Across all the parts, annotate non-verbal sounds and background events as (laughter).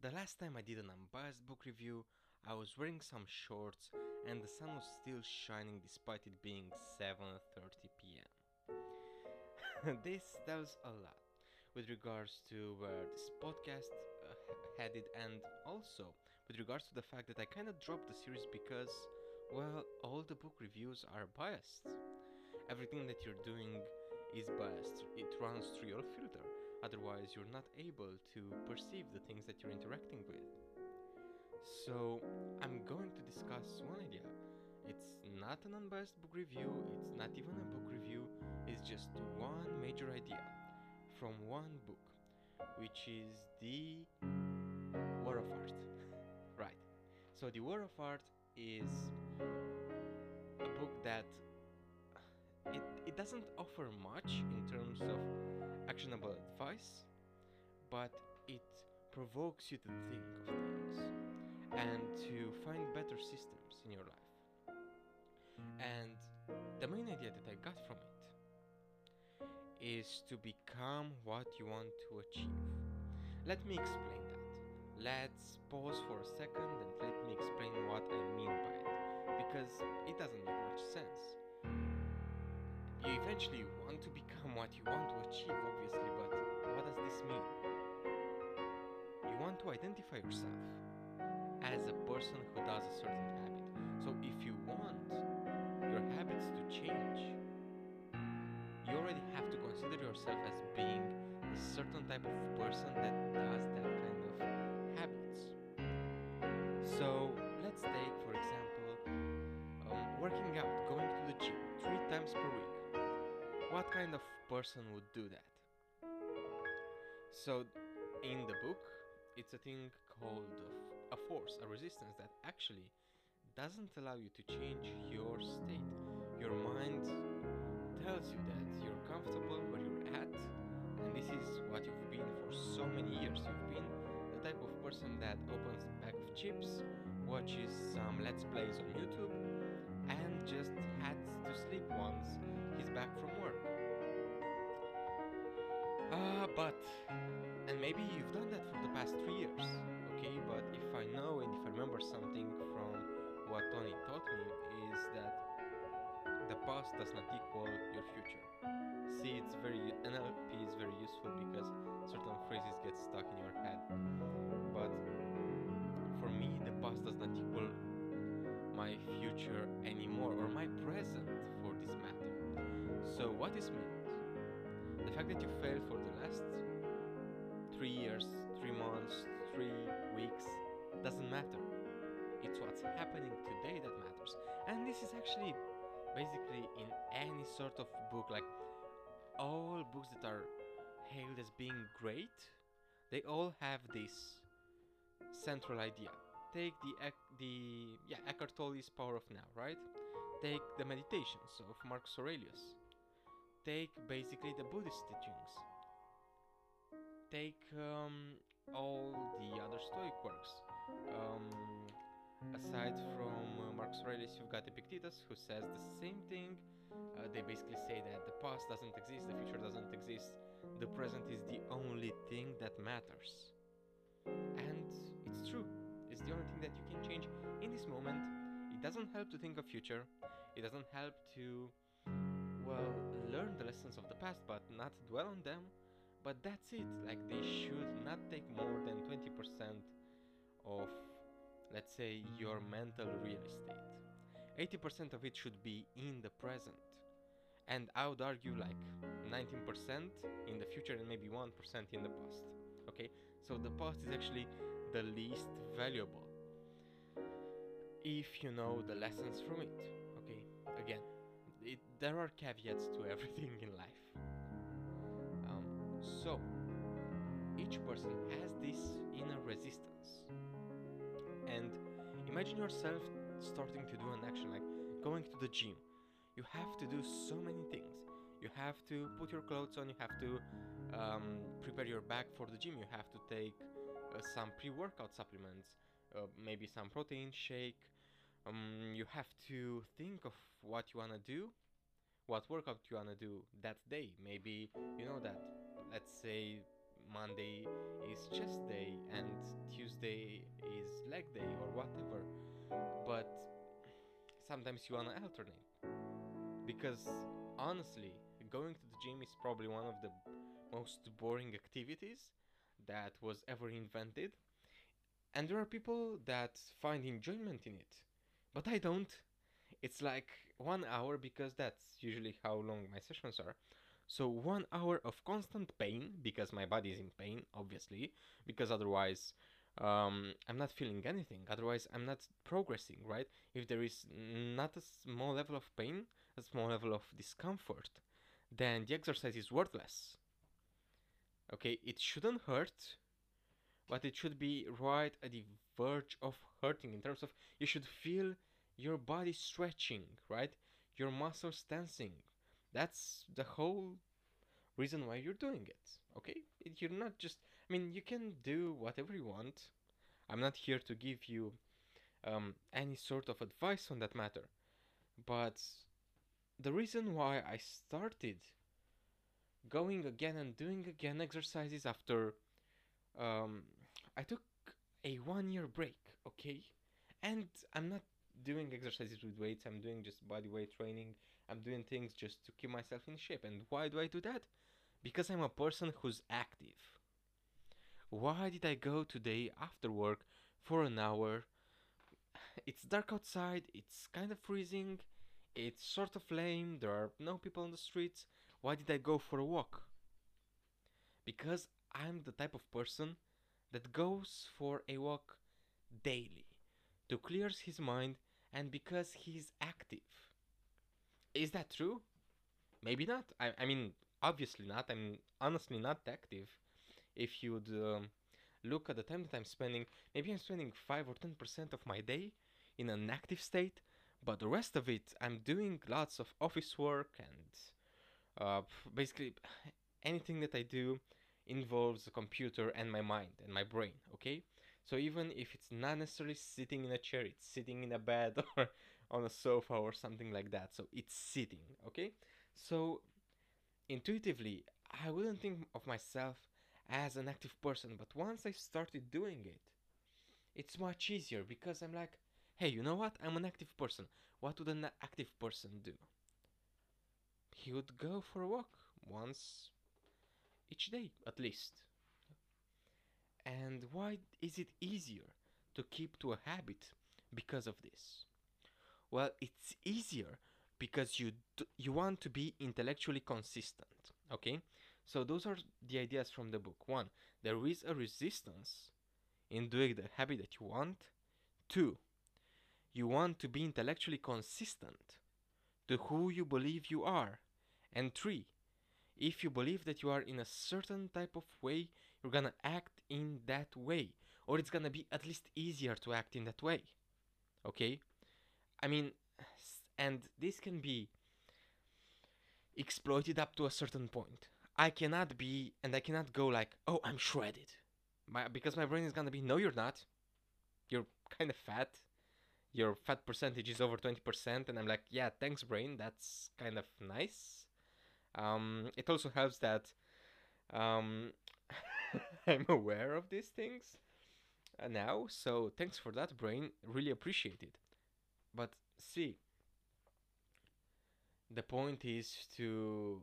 The last time I did an unbiased book review, I was wearing some shorts and the sun was still shining despite it being 7:30 p.m. (laughs) this tells a lot with regards to where this podcast uh, headed and also with regards to the fact that I kind of dropped the series because well, all the book reviews are biased. Everything that you're doing is biased. It runs through your filter. Otherwise, you're not able to perceive the things that you're interacting with. So, I'm going to discuss one idea. It's not an unbiased book review, it's not even a book review, it's just one major idea from one book, which is The War of Art. (laughs) right. So, The War of Art is a book that it, it doesn't offer much in terms of actionable advice, but it provokes you to think of things and to find better systems in your life. And the main idea that I got from it is to become what you want to achieve. Let me explain that. Let's pause for a second and let me explain what I mean by it because it doesn't make much sense eventually you want to become what you want to achieve, obviously, but what does this mean? You want to identify yourself as a person who does a certain habit. So if you want your habits to change, you already have to consider yourself as being a certain type of person that does that person would do that? So, in the book, it's a thing called a force, a resistance that actually doesn't allow you to change your state. Your mind tells you that you're comfortable where you're at, and this is what you've been for so many years. You've been the type of person that opens a bag of chips, watches some Let's Plays on YouTube, and just had to sleep once he's back from work. Uh, but, and maybe you've done that for the past three years, okay? But if I know and if I remember something from what Tony taught me is that the past does not equal your future. See, it's very NLP is very useful because certain phrases get stuck in your head. But for me, the past does not equal my future anymore or my present for this matter. So, what is means? The fact that you failed for the last three years, three months, three weeks doesn't matter. It's what's happening today that matters. And this is actually basically in any sort of book, like all books that are hailed as being great, they all have this central idea take the the yeah Eckhart Tolle's Power of Now, right? Take the Meditations of Marcus Aurelius. Take basically the Buddhist teachings. Take um, all the other Stoic works. Um, aside from uh, Marcus Aurelius, you've got Epictetus, who says the same thing. Uh, they basically say that the past doesn't exist, the future doesn't exist, the present is the only thing that matters. And it's true it's the only thing that you can change in this moment. It doesn't help to think of future. It doesn't help to well learn the lessons of the past but not dwell on them. But that's it. Like they should not take more than 20% of let's say your mental real estate. 80% of it should be in the present. And I would argue like 19% in the future and maybe 1% in the past. Okay? So the past is actually the least valuable if you know the lessons from it okay again it, there are caveats to (laughs) everything in life. Um, so each person has this inner resistance. And imagine yourself starting to do an action like going to the gym. You have to do so many things. You have to put your clothes on you have to um, prepare your bag for the gym. You have to take uh, some pre-workout supplements, uh, maybe some protein shake. Um, you have to think of what you wanna do, what workout you wanna do that day. Maybe you know that, let's say Monday is chest day and Tuesday is leg day or whatever. But sometimes you wanna alternate. Because honestly, going to the gym is probably one of the most boring activities that was ever invented. And there are people that find enjoyment in it. But I don't. It's like one hour because that's usually how long my sessions are. So one hour of constant pain because my body is in pain, obviously, because otherwise um, I'm not feeling anything. Otherwise, I'm not progressing, right? If there is not a small level of pain, a small level of discomfort, then the exercise is worthless. Okay, it shouldn't hurt, but it should be right at the verge of hurting in terms of you should feel your body stretching, right? Your muscles tensing. That's the whole reason why you're doing it. Okay? You're not just I mean, you can do whatever you want. I'm not here to give you um, any sort of advice on that matter. But the reason why I started going again and doing again exercises after um, I took a one year break, okay? And I'm not doing exercises with weights, I'm doing just body weight training. I'm doing things just to keep myself in shape. And why do I do that? Because I'm a person who's active. Why did I go today after work for an hour? It's dark outside, it's kind of freezing, it's sort of lame, there are no people on the streets. Why did I go for a walk? Because I'm the type of person that goes for a walk daily to clear his mind and because he's active. Is that true? Maybe not. I, I mean, obviously not. I'm honestly not active. If you'd um, look at the time that I'm spending, maybe I'm spending 5 or 10% of my day in an active state, but the rest of it, I'm doing lots of office work and uh, basically anything that I do involves a computer and my mind and my brain, okay? So even if it's not necessarily sitting in a chair, it's sitting in a bed (laughs) or on a sofa or something like that. So it's sitting, okay? So intuitively, I wouldn't think of myself as an active person, but once I started doing it, it's much easier because I'm like, hey, you know what? I'm an active person. What would an active person do? He would go for a walk once each day, at least. And why is it easier to keep to a habit because of this? Well, it's easier because you you want to be intellectually consistent, okay? So those are the ideas from the book. One, there is a resistance in doing the habit that you want. Two, you want to be intellectually consistent to who you believe you are. And three, if you believe that you are in a certain type of way, you're gonna act in that way. Or it's gonna be at least easier to act in that way. Okay? I mean, and this can be exploited up to a certain point. I cannot be, and I cannot go like, oh, I'm shredded. My, because my brain is gonna be, no, you're not. You're kind of fat. Your fat percentage is over 20%. And I'm like, yeah, thanks, brain. That's kind of nice. Um, it also helps that um, (laughs) I'm aware of these things uh, now. So thanks for that, brain. Really appreciate it. But see, the point is to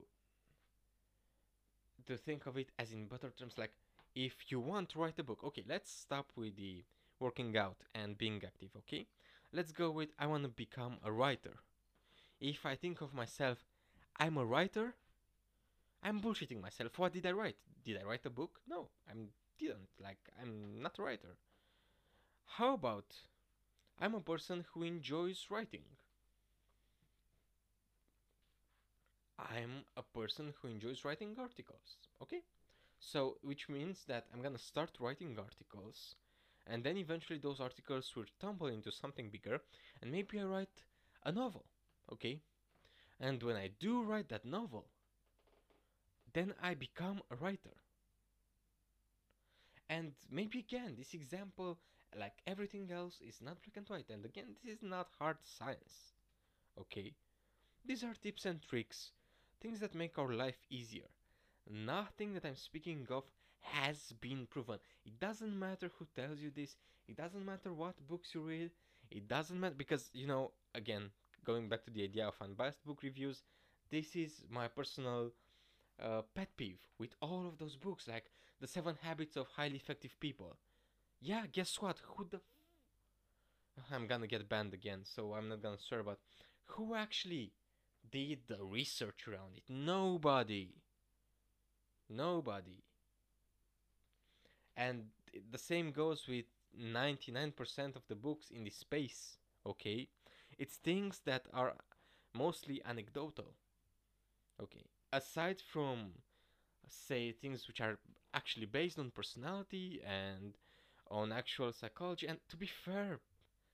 to think of it as in better terms like if you want to write a book okay let's stop with the working out and being active okay let's go with i want to become a writer if i think of myself i'm a writer i'm bullshitting myself what did i write did i write a book no i didn't like i'm not a writer how about i'm a person who enjoys writing I'm a person who enjoys writing articles. Okay? So, which means that I'm gonna start writing articles, and then eventually those articles will tumble into something bigger, and maybe I write a novel. Okay? And when I do write that novel, then I become a writer. And maybe again, this example, like everything else, is not black and white. And again, this is not hard science. Okay? These are tips and tricks things that make our life easier. Nothing that I'm speaking of has been proven. It doesn't matter who tells you this. It doesn't matter what books you read. It doesn't matter because you know again going back to the idea of unbiased book reviews. This is my personal uh, pet peeve with all of those books, like the Seven Habits of Highly Effective People. Yeah, guess what? Who the f- I'm gonna get banned again, so I'm not gonna swear, but who actually did the research around it? Nobody. Nobody. And the same goes with 99% of the books in this space, okay? It's things that are mostly anecdotal. Okay. Aside from say things which are actually based on personality and on actual psychology and to be fair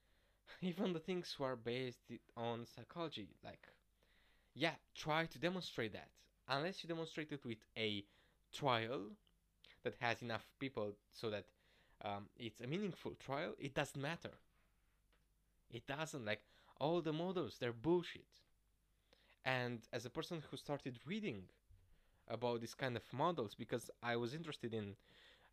(laughs) even the things who are based on psychology like yeah try to demonstrate that. Unless you demonstrate it with a trial that has enough people so that um, it's a meaningful trial it doesn't matter. It doesn't like all the models they're bullshit and as a person who started reading about this kind of models because I was interested in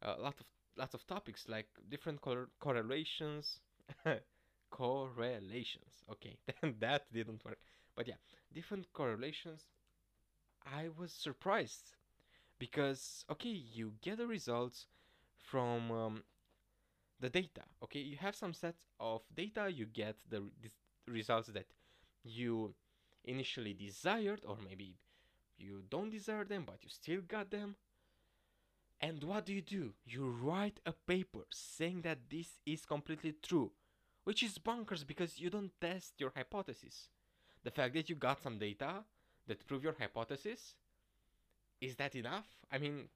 a lot of lots of topics like different cor- correlations (laughs) correlations. Okay (laughs) that didn't work. But yeah different correlations I was surprised because okay you get the results from um, the data. Okay you have some sets of data you get the re- results that you initially desired or maybe you don't desire them but you still got them. And what do you do? You write a paper saying that this is completely true which is bonkers because you don't test your hypothesis. The fact that you got some data that prove your hypothesis is that enough? I mean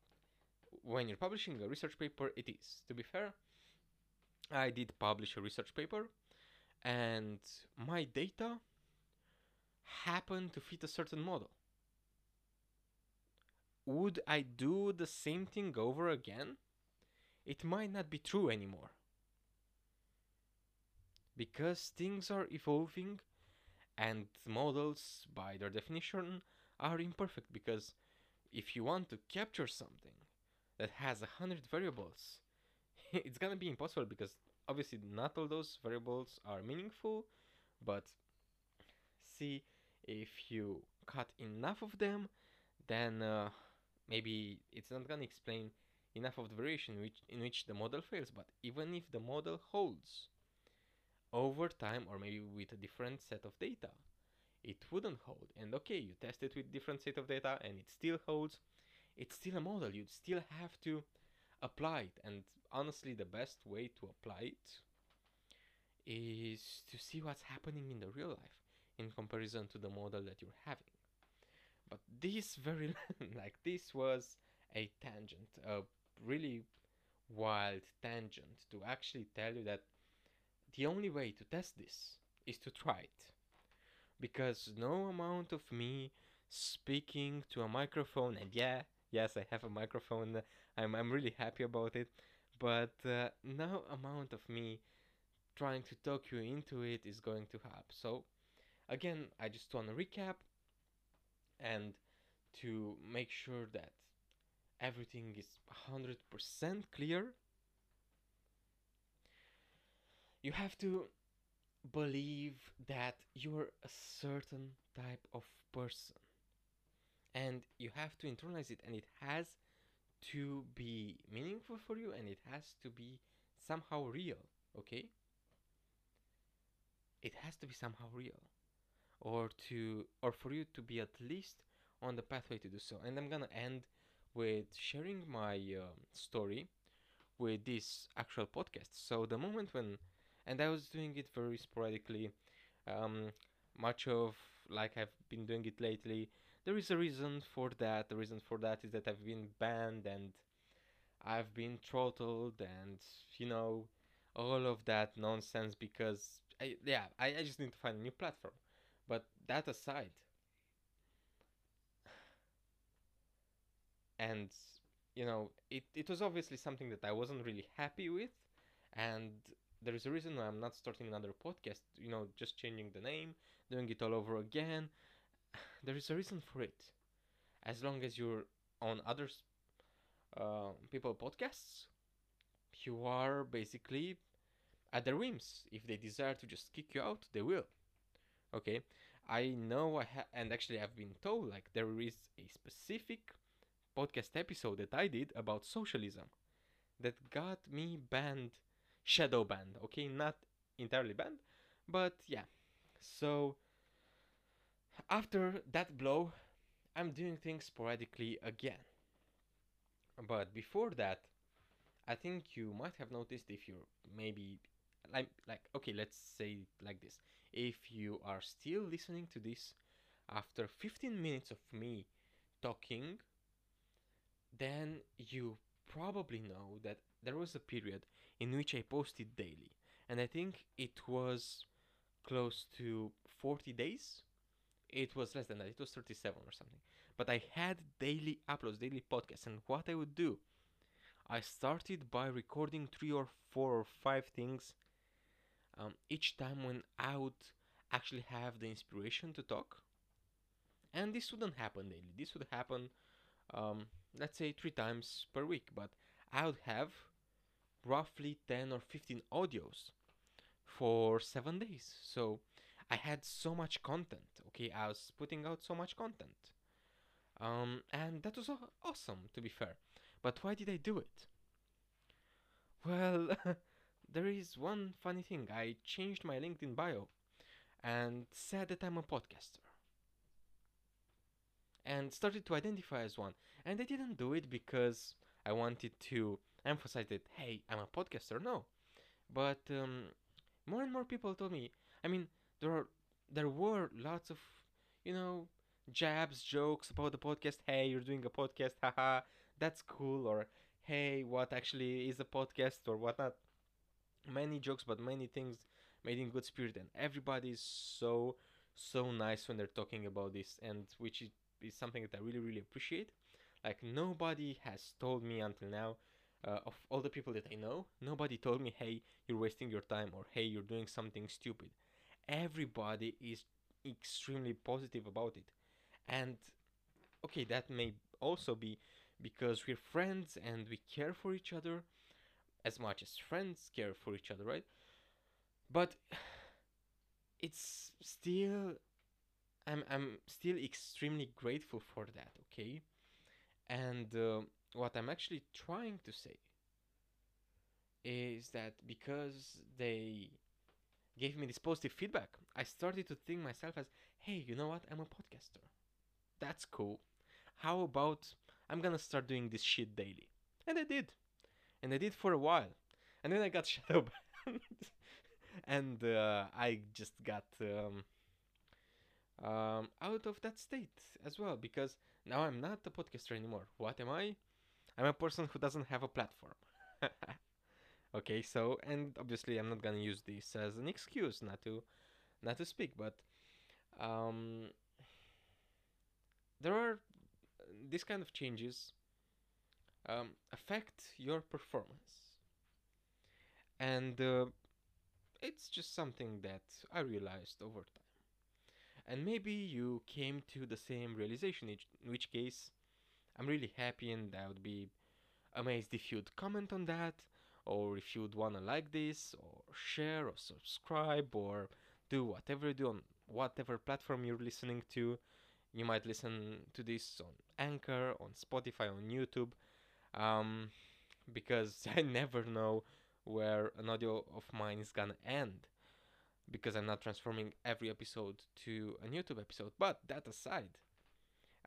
when you're publishing a research paper it is to be fair. I did publish a research paper and my data happened to fit a certain model would I do the same thing over again? It might not be true anymore. Because things are evolving and models, by their definition, are imperfect. Because if you want to capture something that has a hundred variables, (laughs) it's gonna be impossible because obviously not all those variables are meaningful, but see if you cut enough of them, then uh, maybe it's not gonna explain enough of the variation which, in which the model fails, but even if the model holds over time or maybe with a different set of data, it wouldn't hold. And okay, you test it with different set of data and it still holds. It's still a model. You still have to apply it. And honestly, the best way to apply it is to see what's happening in the real life in comparison to the model that you're having. But this very (laughs) like this was a tangent, a really wild tangent to actually tell you that the only way to test this is to try it. Because no amount of me speaking to a microphone and yeah, yes, I have a microphone. I'm I'm really happy about it, but uh, no amount of me trying to talk you into it is going to help. So again, I just want to recap and to make sure that everything is 100% clear, you have to believe that you're a certain type of person and you have to internalize it and it has to be meaningful for you and it has to be somehow real okay? It has to be somehow real or to or for you to be at least on the pathway to do so. And i'm gonna end with sharing my um, story with this actual podcast. So the moment when and i was doing it very sporadically um, much of like i've been doing it lately there is a reason for that. The reason for that is that i've been banned and i've been throttled and you know all of that nonsense because I, yeah I, I just need to find a new platform but that aside, and you know, it, it was obviously something that I wasn't really happy with, and there is a reason why I'm not starting another podcast, you know, just changing the name, doing it all over again. (sighs) There is a reason for it. As long as you're on others uh, people podcasts, you are basically at their whims. If they desire to just kick you out, they will. Okay, I know I ha- and actually I've been told like there is a specific podcast episode that I did about socialism that got me banned, shadow banned. Okay, not entirely banned, but yeah. So after that blow, I'm doing things sporadically again. But before that, I think you might have noticed if you're maybe like like okay, let's say like this. If you are still listening to this after 15 minutes of me talking, then you probably know that there was a period in which I posted daily. And I think it was close to 40 days. It was less than that, it was 37 or something. But I had daily uploads, daily podcasts. And what I would do, I started by recording three or four or five things um, each time when I would actually have the inspiration to talk. And this wouldn't happen daily. This would happen, um, let's say, three times per week. But I would have roughly 10 or 15 audios for seven days. So I had so much content. Okay, I was putting out so much content. Um, and that was awesome, to be fair. But why did I do it? Well, (laughs) there is one funny thing. I changed my LinkedIn bio and said that I'm a podcaster. And started to identify as one. And I didn't do it because I wanted to emphasize that, hey, I'm a podcaster. No. But um, more and more people told me, I mean, there are there were lots of, you know, jabs, jokes about the podcast. Hey, you're doing a podcast, haha, that's cool. Or hey, what actually is a podcast or whatnot. Many jokes, but many things made in good spirit, and everybody is so so nice when they're talking about this, and which is, something that I really really appreciate. Like nobody has told me until now. Uh, of all the people that I know, nobody told me, "Hey, you're wasting your time," or "Hey, you're doing something stupid." Everybody is extremely positive about it, and okay, that may also be because we're friends and we care for each other as much as friends care for each other, right? But (sighs) it's still I'm I'm still extremely grateful for that, okay? And uh, what I'm actually trying to say is that because they gave me this positive feedback, I started to think myself as, hey, you know what? I'm a podcaster. That's cool. How about I'm gonna start doing this shit daily? And I did. And I did for a while. And then I got (laughs) shadow banned. and uh, I just got um, um, out of that state as well because now I'm not a podcaster anymore. What am I? I'm a person who doesn't have a platform. (laughs) okay, so and obviously I'm not gonna use this as an excuse not to not to speak, but um, there are these kind of changes um, affect your performance, and uh, it's just something that I realized over time. And maybe you came to the same realization, in which case I'm really happy and I would be amazed if you'd comment on that or if you'd wanna like this or share or subscribe or do whatever you do on whatever platform you're listening to. You might listen to this on Anchor, on Spotify, on YouTube, um, because (laughs) I never know where an audio of mine is gonna end because I'm not transforming every episode to a YouTube episode. But that aside,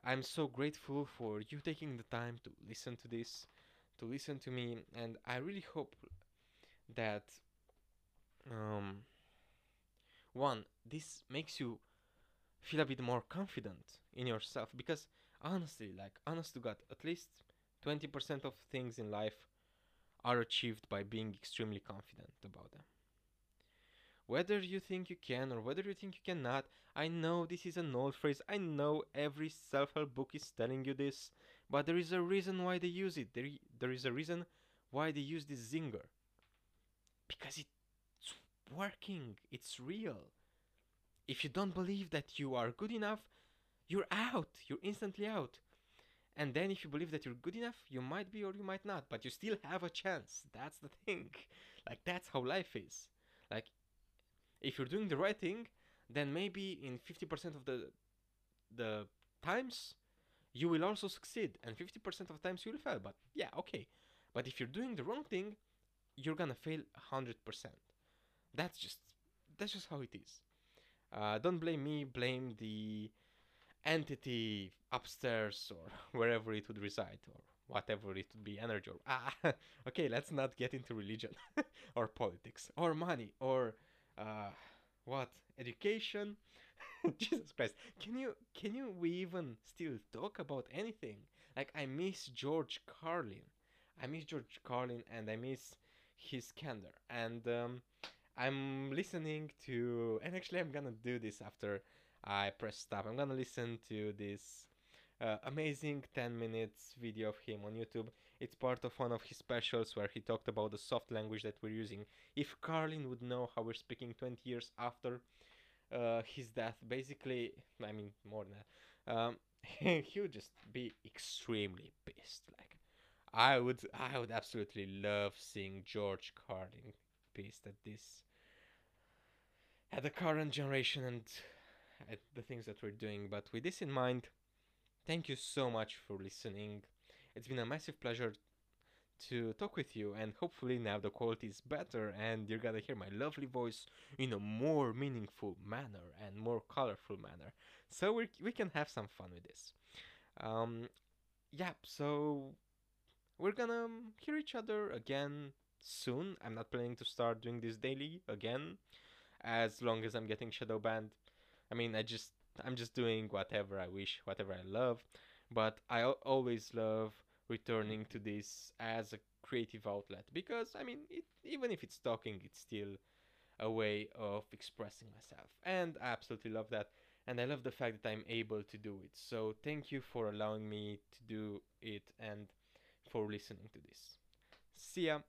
I'm so grateful for you taking the time to listen to this, to listen to me, and I really hope that um, one this makes you feel a bit more confident in yourself because honestly, like honest to God, at least 20% of things in life are achieved by being extremely confident about them. Whether you think you can or whether you think you cannot, I know this is an old phrase. I know every self help book is telling you this, but there is a reason why they use it. There, there is a reason why they use this zinger. Because it's working, it's real. If you don't believe that you are good enough, you're out. You're instantly out. And then if you believe that you're good enough you might be or you might not but you still have a chance. That's the thing. (laughs) Like that's how life is. Like if you're doing the right thing then maybe in 50% of the the times you will also succeed and 50% of times you will fail. But yeah okay. But if you're doing the wrong thing you're gonna fail 100% that's just that's just how it is. Uh, don't blame me. Blame the entity upstairs or (laughs) wherever it would reside or whatever it would be energy or ah (laughs) okay let's not get into religion (laughs) or politics or money or uh, what education? Jesus christ. Can you can you we even still talk about anything? Like i miss george carlin. I miss george carlin and i miss his candor. And um, i'm listening to and actually i'm gonna do this after I press stop. I'm gonna listen to this uh, amazing 10 minutes video of him on YouTube. It's part of one of his specials where he talked about the soft language that we're using. If Carlin would know how we're speaking 20 years after uh, his death, basically, I mean, more than that, um, (laughs) he would just be extremely pissed. Like, I would, I would absolutely love seeing George Carlin pissed at this, at the current generation and at the things that we're doing. But with this in mind, thank you so much for listening. It's been a massive pleasure to talk with you, and hopefully now the quality is better and you're gonna hear my lovely voice in a more meaningful manner and more colorful manner. So we we can have some fun with this. Um, yeah, so we're gonna hear each other again soon. I'm not planning to start doing this daily again, as long as I'm getting shadow banned. I mean, I just I'm just doing whatever I wish, whatever I love, but I always love returning to this as a creative outlet because I mean, it, even if it's talking, it's still a way of expressing myself, and I absolutely love that. And I love the fact that I'm able to do it. So thank you for allowing me to do it and for listening to this. See ya.